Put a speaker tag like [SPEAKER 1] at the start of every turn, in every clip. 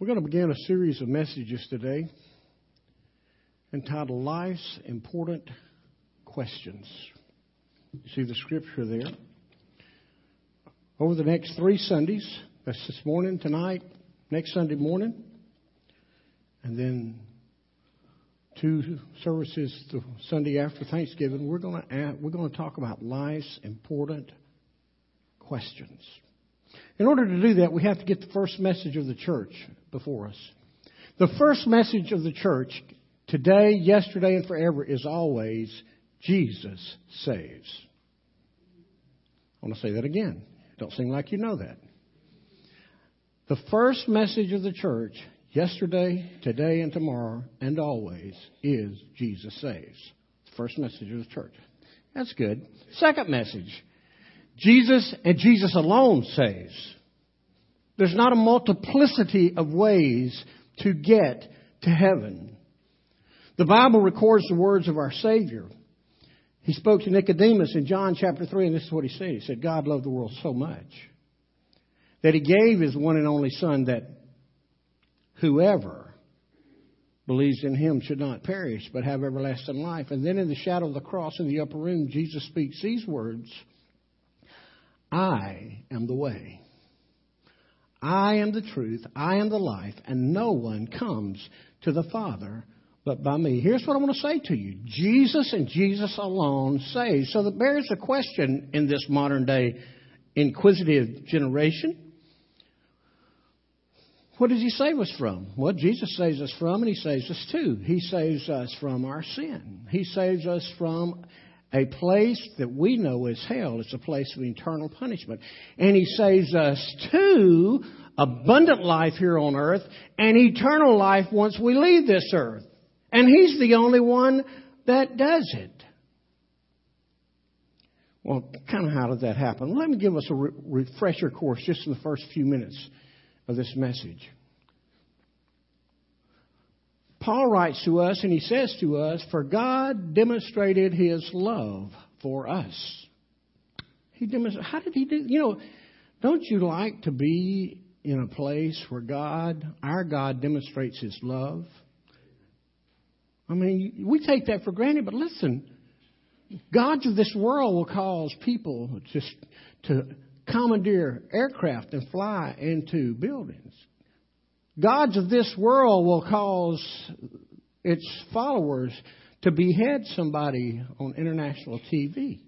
[SPEAKER 1] We're going to begin a series of messages today entitled Life's Important Questions. You see the scripture there. Over the next three Sundays, that's this morning, tonight, next Sunday morning, and then two services the Sunday after Thanksgiving, we're going to we're going to talk about life's important questions. In order to do that, we have to get the first message of the church before us. The first message of the church today, yesterday, and forever is always Jesus saves. I want to say that again. Don't seem like you know that. The first message of the church, yesterday, today, and tomorrow, and always, is Jesus saves. First message of the church. That's good. Second message Jesus and Jesus alone saves. There's not a multiplicity of ways to get to heaven. The Bible records the words of our Savior. He spoke to Nicodemus in John chapter 3, and this is what he said. He said, God loved the world so much that he gave his one and only Son that whoever believes in him should not perish but have everlasting life. And then in the shadow of the cross in the upper room, Jesus speaks these words I am the way. I am the truth. I am the life. And no one comes to the Father but by me. Here's what I want to say to you Jesus and Jesus alone saves. So that bears a question in this modern day inquisitive generation. What does he save us from? Well, Jesus saves us from, and he saves us to. He saves us from our sin. He saves us from a place that we know is hell. It's a place of eternal punishment. And He saves us to abundant life here on earth and eternal life once we leave this earth. And He's the only one that does it. Well, kind of how did that happen? Let me give us a re- refresher course just in the first few minutes of this message. Paul writes to us and he says to us, For God demonstrated his love for us. He demonstrated, how did he do, you know, don't you like to be in a place where God, our God, demonstrates his love? I mean, we take that for granted, but listen, gods of this world will cause people just to commandeer aircraft and fly into buildings gods of this world will cause its followers to behead somebody on international TV.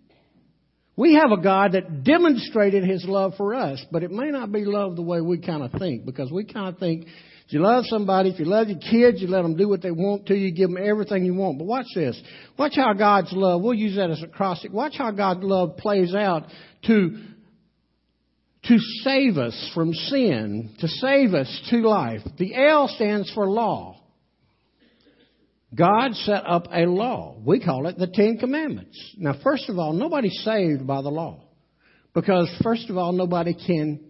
[SPEAKER 1] We have a God that demonstrated his love for us, but it may not be love the way we kind of think because we kind of think if you love somebody, if you love your kids, you let them do what they want to, you give them everything you want. But watch this. Watch how God's love, we'll use that as a acrostic. Watch how God's love plays out to to save us from sin, to save us to life. The L stands for law. God set up a law. We call it the Ten Commandments. Now, first of all, nobody's saved by the law. Because, first of all, nobody can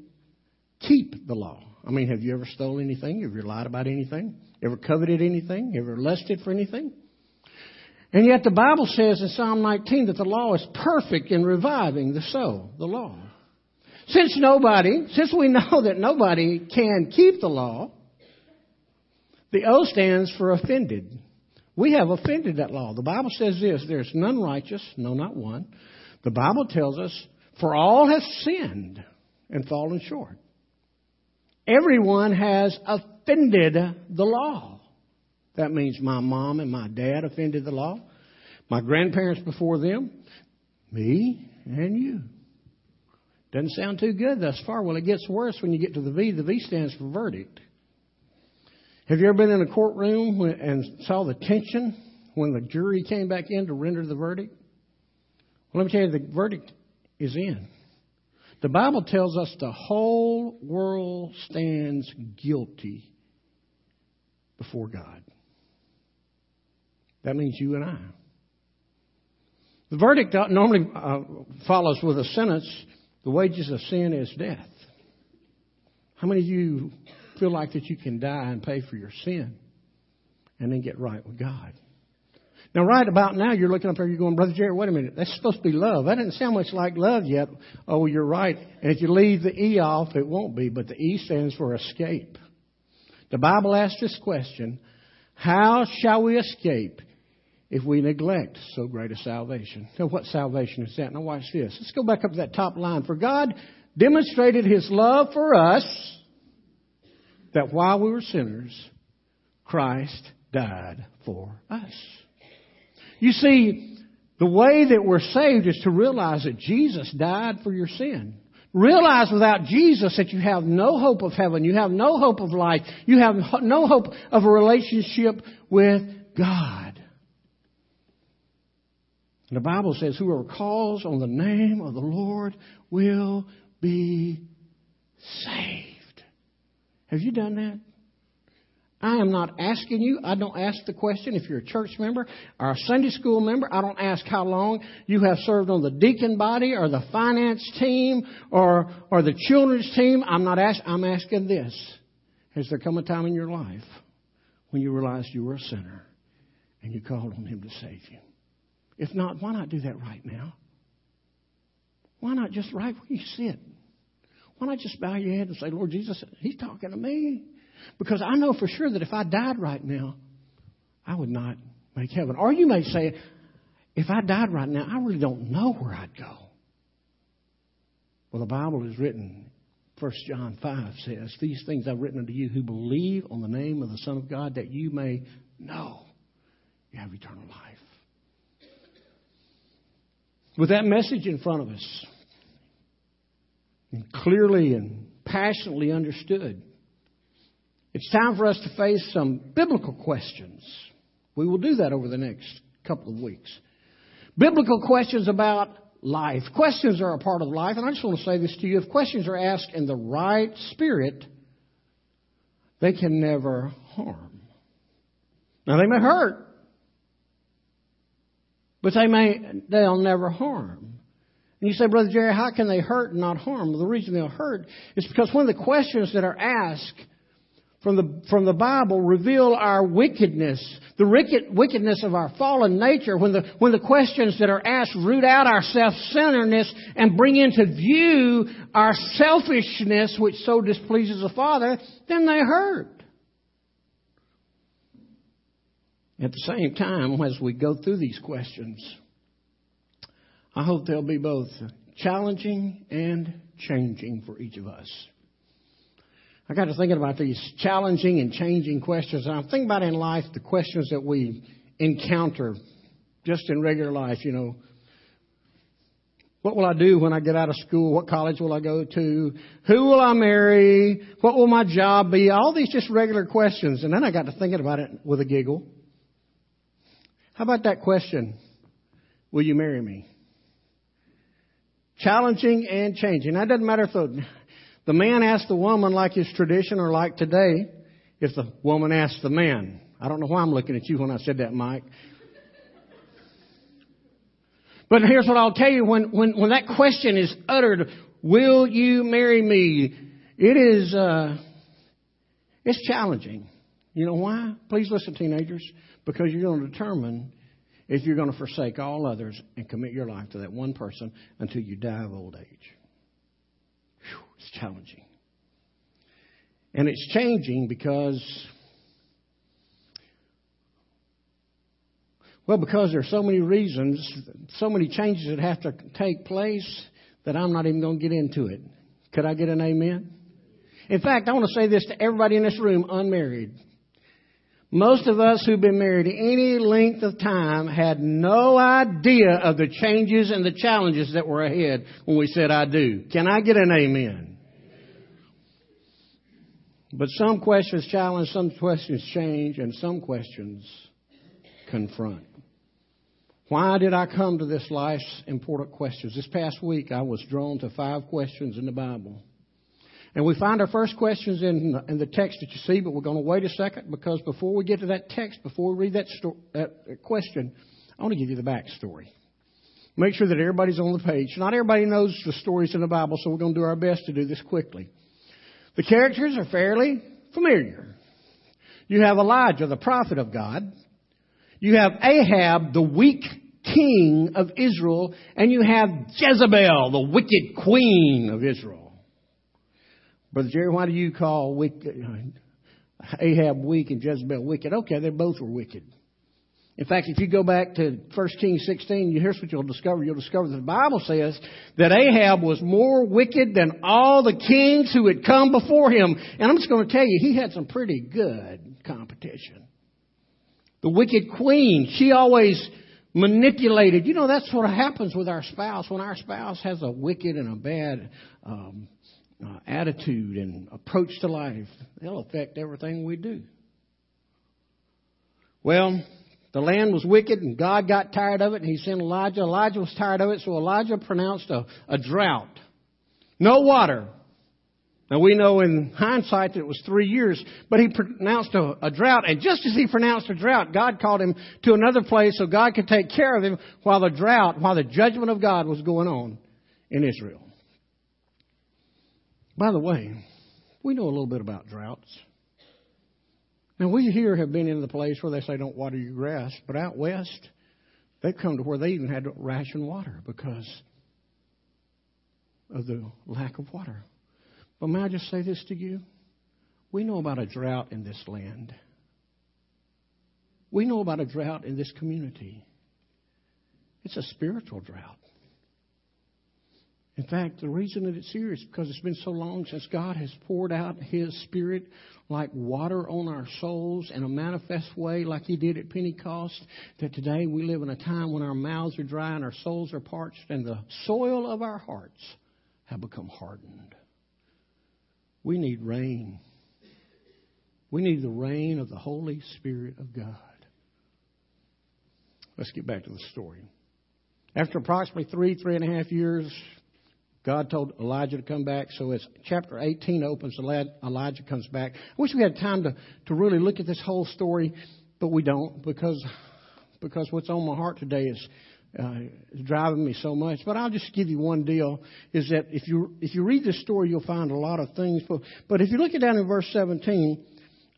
[SPEAKER 1] keep the law. I mean, have you ever stole anything? Have you lied about anything? Ever coveted anything? Ever lusted for anything? And yet the Bible says in Psalm 19 that the law is perfect in reviving the soul, the law. Since nobody, since we know that nobody can keep the law, the O stands for offended. We have offended that law. The Bible says this there's none righteous, no, not one. The Bible tells us, for all have sinned and fallen short. Everyone has offended the law. That means my mom and my dad offended the law, my grandparents before them, me, and you. Doesn't sound too good thus far. Well, it gets worse when you get to the V. The V stands for verdict. Have you ever been in a courtroom and saw the tension when the jury came back in to render the verdict? Well, let me tell you, the verdict is in. The Bible tells us the whole world stands guilty before God. That means you and I. The verdict normally uh, follows with a sentence the wages of sin is death. How many of you feel like that you can die and pay for your sin and then get right with God? Now, right about now, you're looking up there, you're going, Brother Jerry, wait a minute. That's supposed to be love. That doesn't sound much like love yet. Oh, you're right. And if you leave the E off, it won't be, but the E stands for escape. The Bible asks this question How shall we escape if we neglect so great a salvation? Now, what salvation is that? Now, watch this. Let's go back up to that top line. For God demonstrated his love for us that while we were sinners, Christ died for us. You see, the way that we're saved is to realize that Jesus died for your sin. Realize without Jesus that you have no hope of heaven. You have no hope of life. You have no hope of a relationship with God. And the Bible says, whoever calls on the name of the Lord will be saved. Have you done that? I am not asking you. I don't ask the question if you're a church member or a Sunday school member. I don't ask how long you have served on the deacon body or the finance team or, or the children's team. I'm not asking, I'm asking this. Has there come a time in your life when you realized you were a sinner and you called on Him to save you? If not, why not do that right now? Why not just right where you sit? Why not just bow your head and say, Lord Jesus, He's talking to me? Because I know for sure that if I died right now, I would not make heaven. Or you may say, if I died right now, I really don't know where I'd go. Well, the Bible is written, 1 John 5 says, These things I've written unto you who believe on the name of the Son of God, that you may know you have eternal life. With that message in front of us, and clearly and passionately understood, it's time for us to face some biblical questions. We will do that over the next couple of weeks. Biblical questions about life. Questions are a part of life, and I just want to say this to you. If questions are asked in the right spirit, they can never harm. Now they may hurt, but they may they'll never harm. And you say, Brother Jerry, how can they hurt and not harm? Well, the reason they'll hurt is because one of the questions that are asked from the, from the Bible reveal our wickedness, the wicked, wickedness of our fallen nature. When the, when the questions that are asked root out our self-centeredness and bring into view our selfishness, which so displeases the Father, then they hurt. At the same time, as we go through these questions, I hope they'll be both challenging and changing for each of us. I got to thinking about these challenging and changing questions. And I'm thinking about in life the questions that we encounter just in regular life, you know. What will I do when I get out of school? What college will I go to? Who will I marry? What will my job be? All these just regular questions. And then I got to thinking about it with a giggle. How about that question? Will you marry me? Challenging and changing. That doesn't matter if the the man asked the woman like his tradition or like today, if the woman asked the man. I don't know why I'm looking at you when I said that, Mike. But here's what I'll tell you when, when, when that question is uttered, will you marry me? It is, uh, it's challenging. You know why? Please listen, teenagers. Because you're going to determine if you're going to forsake all others and commit your life to that one person until you die of old age. It's challenging. And it's changing because, well, because there are so many reasons, so many changes that have to take place that I'm not even going to get into it. Could I get an amen? In fact, I want to say this to everybody in this room, unmarried. Most of us who've been married any length of time had no idea of the changes and the challenges that were ahead when we said I do. Can I get an amen? But some questions challenge, some questions change, and some questions confront. Why did I come to this life's important questions? This past week I was drawn to five questions in the Bible. And we find our first questions in in the text that you see, but we're going to wait a second because before we get to that text, before we read that, sto- that question, I want to give you the backstory. Make sure that everybody's on the page. Not everybody knows the stories in the Bible, so we're going to do our best to do this quickly. The characters are fairly familiar. You have Elijah, the prophet of God. You have Ahab, the weak king of Israel. And you have Jezebel, the wicked queen of Israel. Brother Jerry, why do you call wicked, Ahab weak and Jezebel wicked. Okay, they both were wicked. In fact, if you go back to 1 Kings 16, here's what you'll discover. You'll discover that the Bible says that Ahab was more wicked than all the kings who had come before him. And I'm just going to tell you, he had some pretty good competition. The wicked queen, she always manipulated. You know, that's what happens with our spouse. When our spouse has a wicked and a bad um, uh, attitude and approach to life, they'll affect everything we do. Well, the land was wicked and God got tired of it and he sent Elijah. Elijah was tired of it, so Elijah pronounced a, a drought. No water. Now we know in hindsight that it was three years, but he pronounced a, a, drought, and just as he pronounced a drought, God called him to another place so God could take care of him while the drought, while the judgment of God was going on in Israel. By the way, we know a little bit about droughts. Now, we here have been in the place where they say don't water your grass, but out west, they've come to where they even had to ration water because of the lack of water. But may I just say this to you? We know about a drought in this land. We know about a drought in this community. It's a spiritual drought. In fact, the reason that it's here is because it's been so long since God has poured out His Spirit like water on our souls in a manifest way, like He did at Pentecost, that today we live in a time when our mouths are dry and our souls are parched and the soil of our hearts have become hardened. We need rain. We need the rain of the Holy Spirit of God. Let's get back to the story. After approximately three, three and a half years, God told Elijah to come back. So as chapter 18 opens, Elijah comes back. I wish we had time to, to really look at this whole story, but we don't because, because what's on my heart today is, uh, is driving me so much. But I'll just give you one deal is that if you, if you read this story, you'll find a lot of things. But, but if you look at down in verse 17,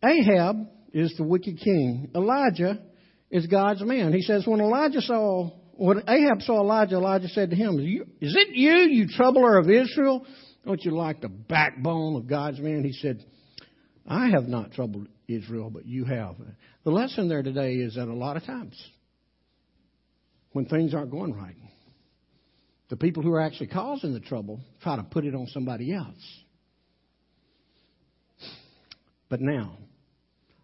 [SPEAKER 1] Ahab is the wicked king. Elijah is God's man. He says, when Elijah saw when Ahab saw Elijah, Elijah said to him, Is it you, you troubler of Israel? Don't you like the backbone of God's man? He said, I have not troubled Israel, but you have. The lesson there today is that a lot of times, when things aren't going right, the people who are actually causing the trouble try to put it on somebody else. But now,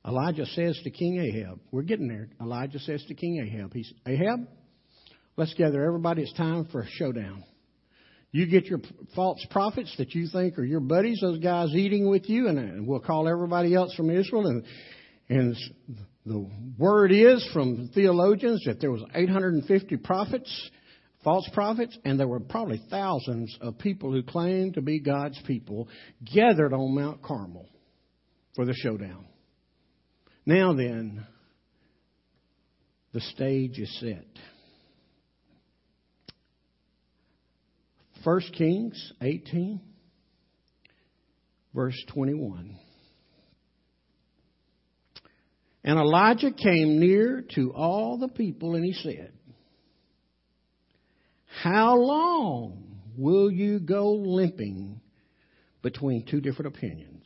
[SPEAKER 1] Elijah says to King Ahab, we're getting there. Elijah says to King Ahab, he's, Ahab, Let's gather everybody. It's time for a showdown. You get your false prophets that you think are your buddies, those guys eating with you, and we'll call everybody else from Israel. And, and the word is from theologians that there was 850 prophets, false prophets, and there were probably thousands of people who claimed to be God's people gathered on Mount Carmel for the showdown. Now then, the stage is set. 1 Kings 18, verse 21. And Elijah came near to all the people and he said, How long will you go limping between two different opinions?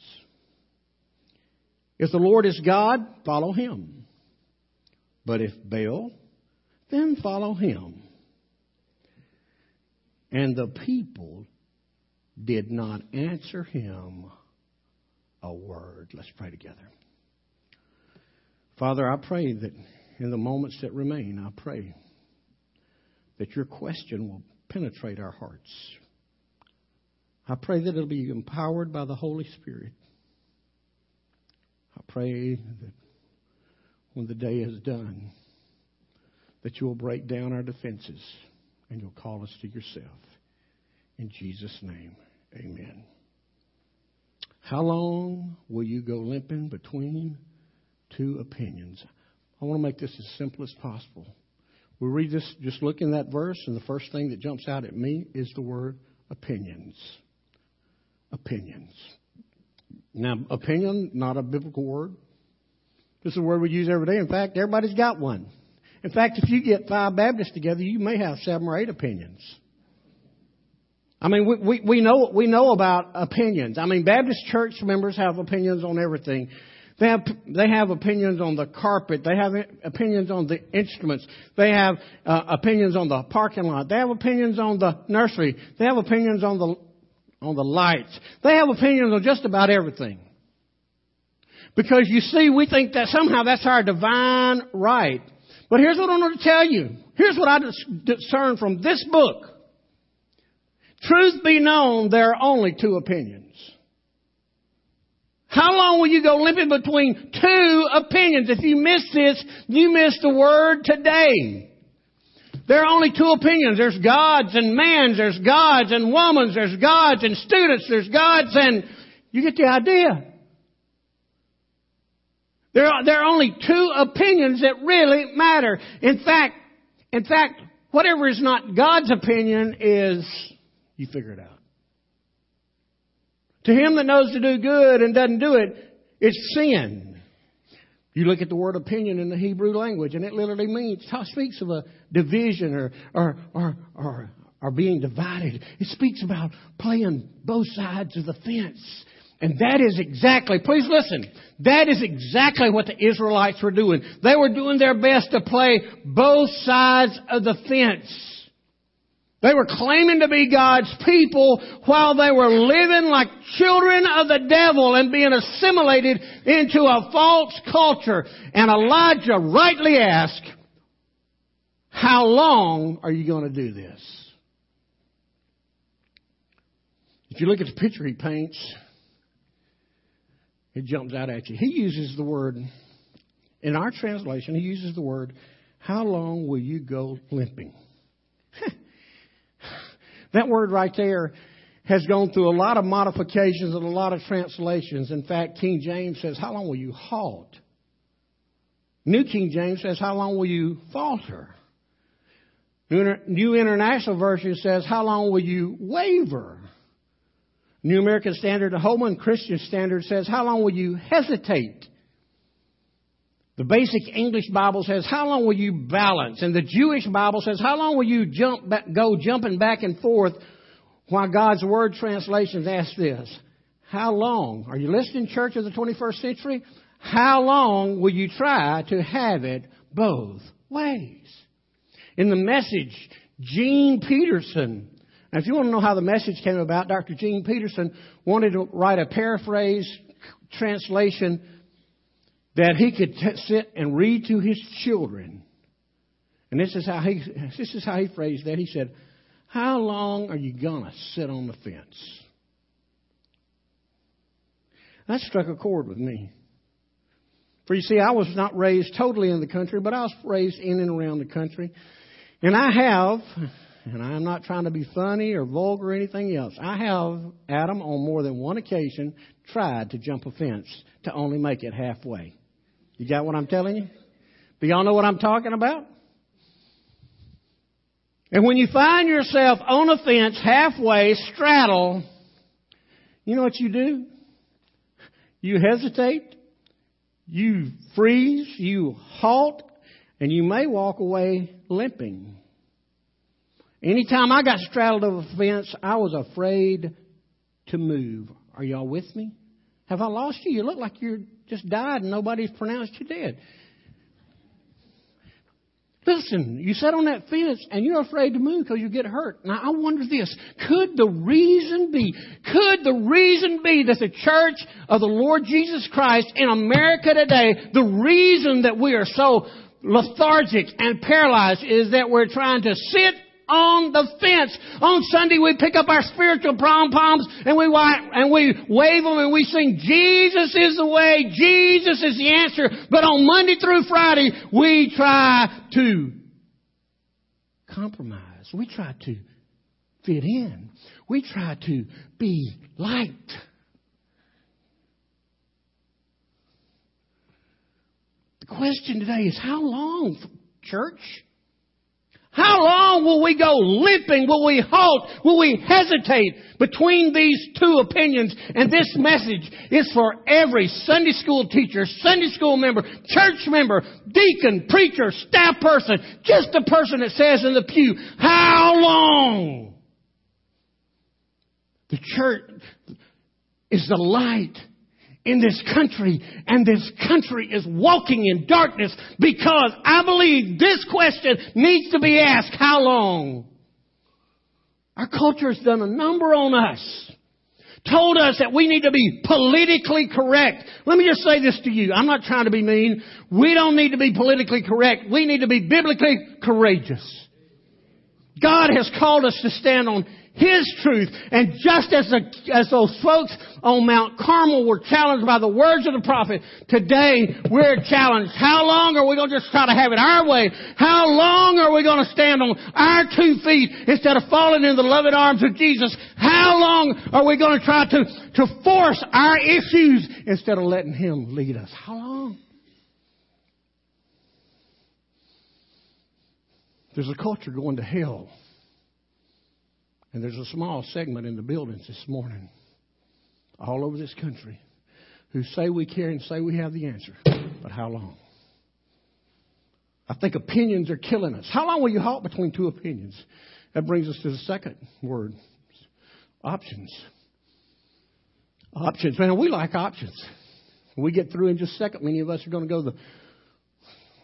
[SPEAKER 1] If the Lord is God, follow him. But if Baal, then follow him. And the people did not answer him a word. Let's pray together. Father, I pray that in the moments that remain, I pray that your question will penetrate our hearts. I pray that it'll be empowered by the Holy Spirit. I pray that when the day is done, that you will break down our defenses and you'll call us to yourself. In Jesus' name, amen. How long will you go limping between two opinions? I want to make this as simple as possible. We read this, just look in that verse, and the first thing that jumps out at me is the word opinions. Opinions. Now, opinion, not a biblical word. This is a word we use every day. In fact, everybody's got one. In fact, if you get five Baptists together, you may have seven or eight opinions. I mean, we, we, we know we know about opinions. I mean, Baptist church members have opinions on everything. They have, they have opinions on the carpet. They have opinions on the instruments. They have uh, opinions on the parking lot. They have opinions on the nursery. They have opinions on the, on the lights. They have opinions on just about everything. Because you see, we think that somehow that's our divine right. But here's what I want to tell you. Here's what I discern from this book. Truth be known, there are only two opinions. How long will you go limping between two opinions? If you miss this, you miss the word today. There are only two opinions. There's gods and man's. There's gods and woman's. There's gods and students. There's gods and you get the idea. There are, there are only two opinions that really matter. In fact, in fact, whatever is not God's opinion is, you figure it out. To him that knows to do good and doesn't do it, it's sin. You look at the word opinion in the Hebrew language, and it literally means, speaks of a division or, or, or, or, or being divided. It speaks about playing both sides of the fence. And that is exactly, please listen, that is exactly what the Israelites were doing. They were doing their best to play both sides of the fence. They were claiming to be God's people while they were living like children of the devil and being assimilated into a false culture. And Elijah rightly asked, how long are you going to do this? If you look at the picture he paints, it jumps out at you. He uses the word, in our translation, he uses the word, how long will you go limping? That word right there has gone through a lot of modifications and a lot of translations. In fact, King James says, How long will you halt? New King James says, How long will you falter? New International Version says, How long will you waver? New American Standard, the Holman Christian Standard says, How long will you hesitate? The basic English Bible says, how long will you balance? And the Jewish Bible says, how long will you jump back, go jumping back and forth while God's Word translations ask this? How long? Are you listening, church of the 21st century? How long will you try to have it both ways? In the message, Gene Peterson, now if you want to know how the message came about, Dr. Gene Peterson wanted to write a paraphrase translation that he could t- sit and read to his children. And this is how he this is how he phrased that. He said, "How long are you gonna sit on the fence?" That struck a chord with me. For you see, I was not raised totally in the country, but I was raised in and around the country. And I have, and I'm not trying to be funny or vulgar or anything else, I have, Adam, on more than one occasion, tried to jump a fence to only make it halfway. You got what I'm telling you? Do y'all know what I'm talking about? And when you find yourself on a fence halfway straddle, you know what you do? You hesitate, you freeze, you halt, and you may walk away limping. Anytime I got straddled over a fence, I was afraid to move. Are y'all with me? Have I lost you? You look like you're just died and nobody's pronounced you dead. Listen, you sat on that fence and you're afraid to move because you get hurt. Now I wonder this. Could the reason be, could the reason be that the church of the Lord Jesus Christ in America today, the reason that we are so lethargic and paralyzed is that we're trying to sit on the fence. On Sunday we pick up our spiritual pom poms and we and we wave them and we sing Jesus is the way, Jesus is the answer. But on Monday through Friday we try to compromise. We try to fit in. We try to be liked. The question today is how long, church? How long will we go limping? Will we halt? Will we hesitate between these two opinions? And this message is for every Sunday school teacher, Sunday school member, church member, deacon, preacher, staff person, just the person that says in the pew, how long? The church is the light in this country, and this country is walking in darkness because I believe this question needs to be asked, how long? Our culture has done a number on us. Told us that we need to be politically correct. Let me just say this to you. I'm not trying to be mean. We don't need to be politically correct. We need to be biblically courageous. God has called us to stand on his truth. And just as, the, as those folks on Mount Carmel were challenged by the words of the prophet, today we're challenged. How long are we going to just try to have it our way? How long are we going to stand on our two feet instead of falling in the loving arms of Jesus? How long are we going to try to, to force our issues instead of letting Him lead us? How long? There's a culture going to hell and there's a small segment in the buildings this morning, all over this country, who say we care and say we have the answer. But how long? I think opinions are killing us. How long will you halt between two opinions? That brings us to the second word options. Options. Man, we like options. When we get through in just a second, many of us are going to go to the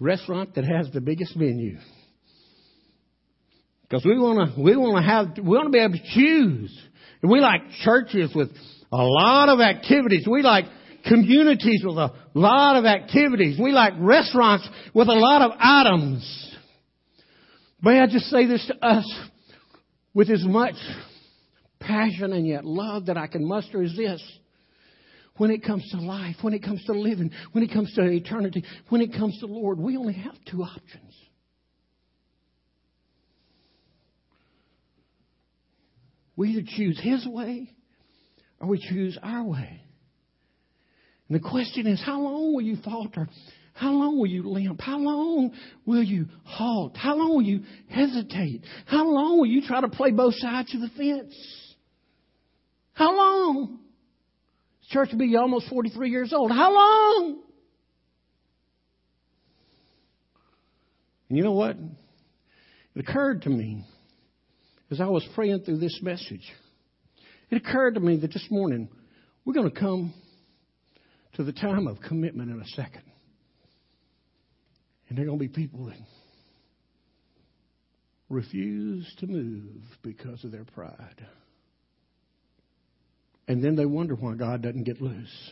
[SPEAKER 1] restaurant that has the biggest menu. Because we want to, we want to have, we want to be able to choose. And we like churches with a lot of activities. We like communities with a lot of activities. We like restaurants with a lot of items. May I just say this to us with as much passion and yet love that I can muster is this. When it comes to life, when it comes to living, when it comes to eternity, when it comes to the Lord, we only have two options. We either choose His way or we choose our way. And the question is, how long will you falter? How long will you limp? How long will you halt? How long will you hesitate? How long will you try to play both sides of the fence? How long? This church will be almost 43 years old. How long? And you know what? It occurred to me as I was praying through this message, it occurred to me that this morning we're going to come to the time of commitment in a second. And there are going to be people that refuse to move because of their pride. And then they wonder why God doesn't get loose.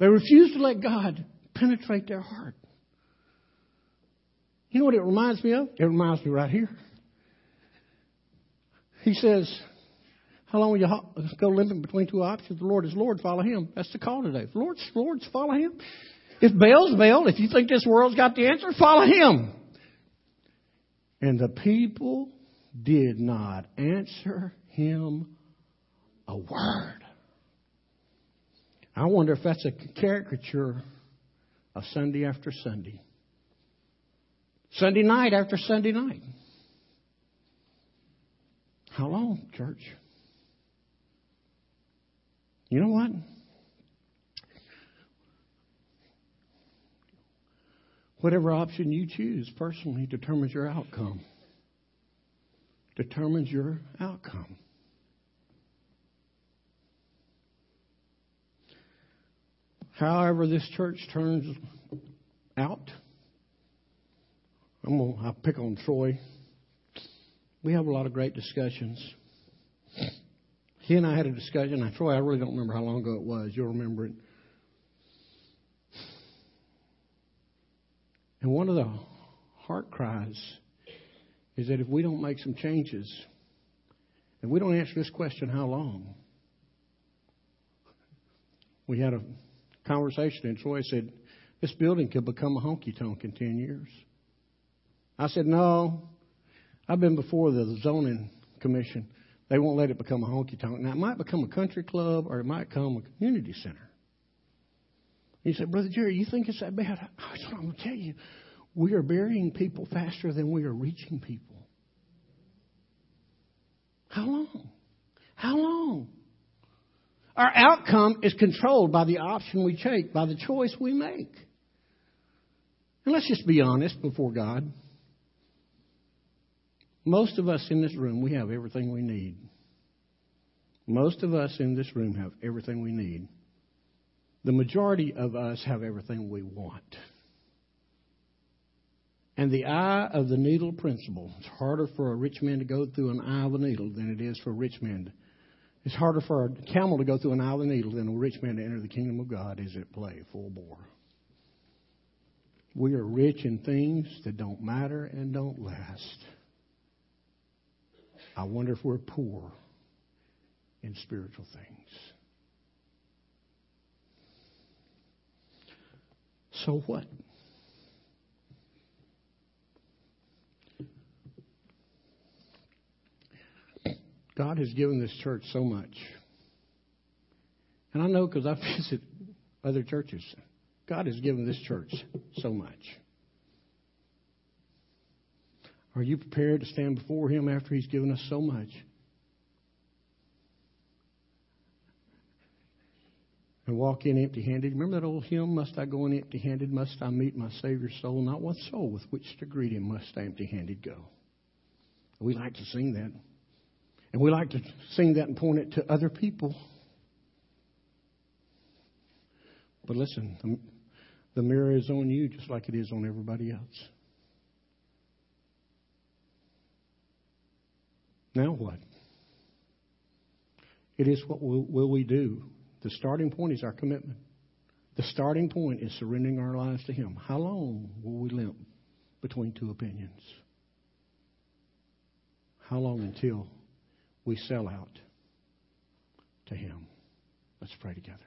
[SPEAKER 1] They refuse to let God penetrate their heart. You know what it reminds me of? It reminds me right here. He says, How long will you go limping between two options? The Lord is Lord, follow Him. That's the call today. The Lord's Lord's follow Him. If Baal's Baal, if you think this world's got the answer, follow Him. And the people did not answer Him a word. I wonder if that's a caricature of Sunday after Sunday. Sunday night after Sunday night. How long, church? You know what? Whatever option you choose personally determines your outcome. Determines your outcome. However, this church turns out, I'm gonna I'll pick on Troy we have a lot of great discussions. He and I had a discussion. Now, Troy, I really don't remember how long ago it was. You'll remember it. And one of the heart cries is that if we don't make some changes, and we don't answer this question, how long? We had a conversation, and Troy said, This building could become a honky tonk in 10 years. I said, No, I've been before the zoning commission. They won't let it become a honky tonk. Now, it might become a country club or it might become a community center. He said, Brother Jerry, you think it's that bad? I said, I'm going to tell you. We are burying people faster than we are reaching people. How long? How long? Our outcome is controlled by the option we take, by the choice we make. And let's just be honest before God. Most of us in this room, we have everything we need. Most of us in this room have everything we need. The majority of us have everything we want. And the eye of the needle principle. It's harder for a rich man to go through an eye of a needle than it is for a rich man. To, it's harder for a camel to go through an eye of a needle than a rich man to enter the kingdom of God is at play, full bore. We are rich in things that don't matter and don't last. I wonder if we're poor in spiritual things. So what? God has given this church so much. And I know because I visit other churches. God has given this church so much. Are you prepared to stand before Him after He's given us so much? And walk in empty handed. Remember that old hymn, Must I go in empty handed? Must I meet my Savior's soul? Not one soul with which to greet Him must I empty handed go. We like to sing that. And we like to sing that and point it to other people. But listen, the, the mirror is on you just like it is on everybody else. Now what? It is what will, will we do? The starting point is our commitment. The starting point is surrendering our lives to Him. How long will we limp between two opinions? How long until we sell out to Him. Let's pray together.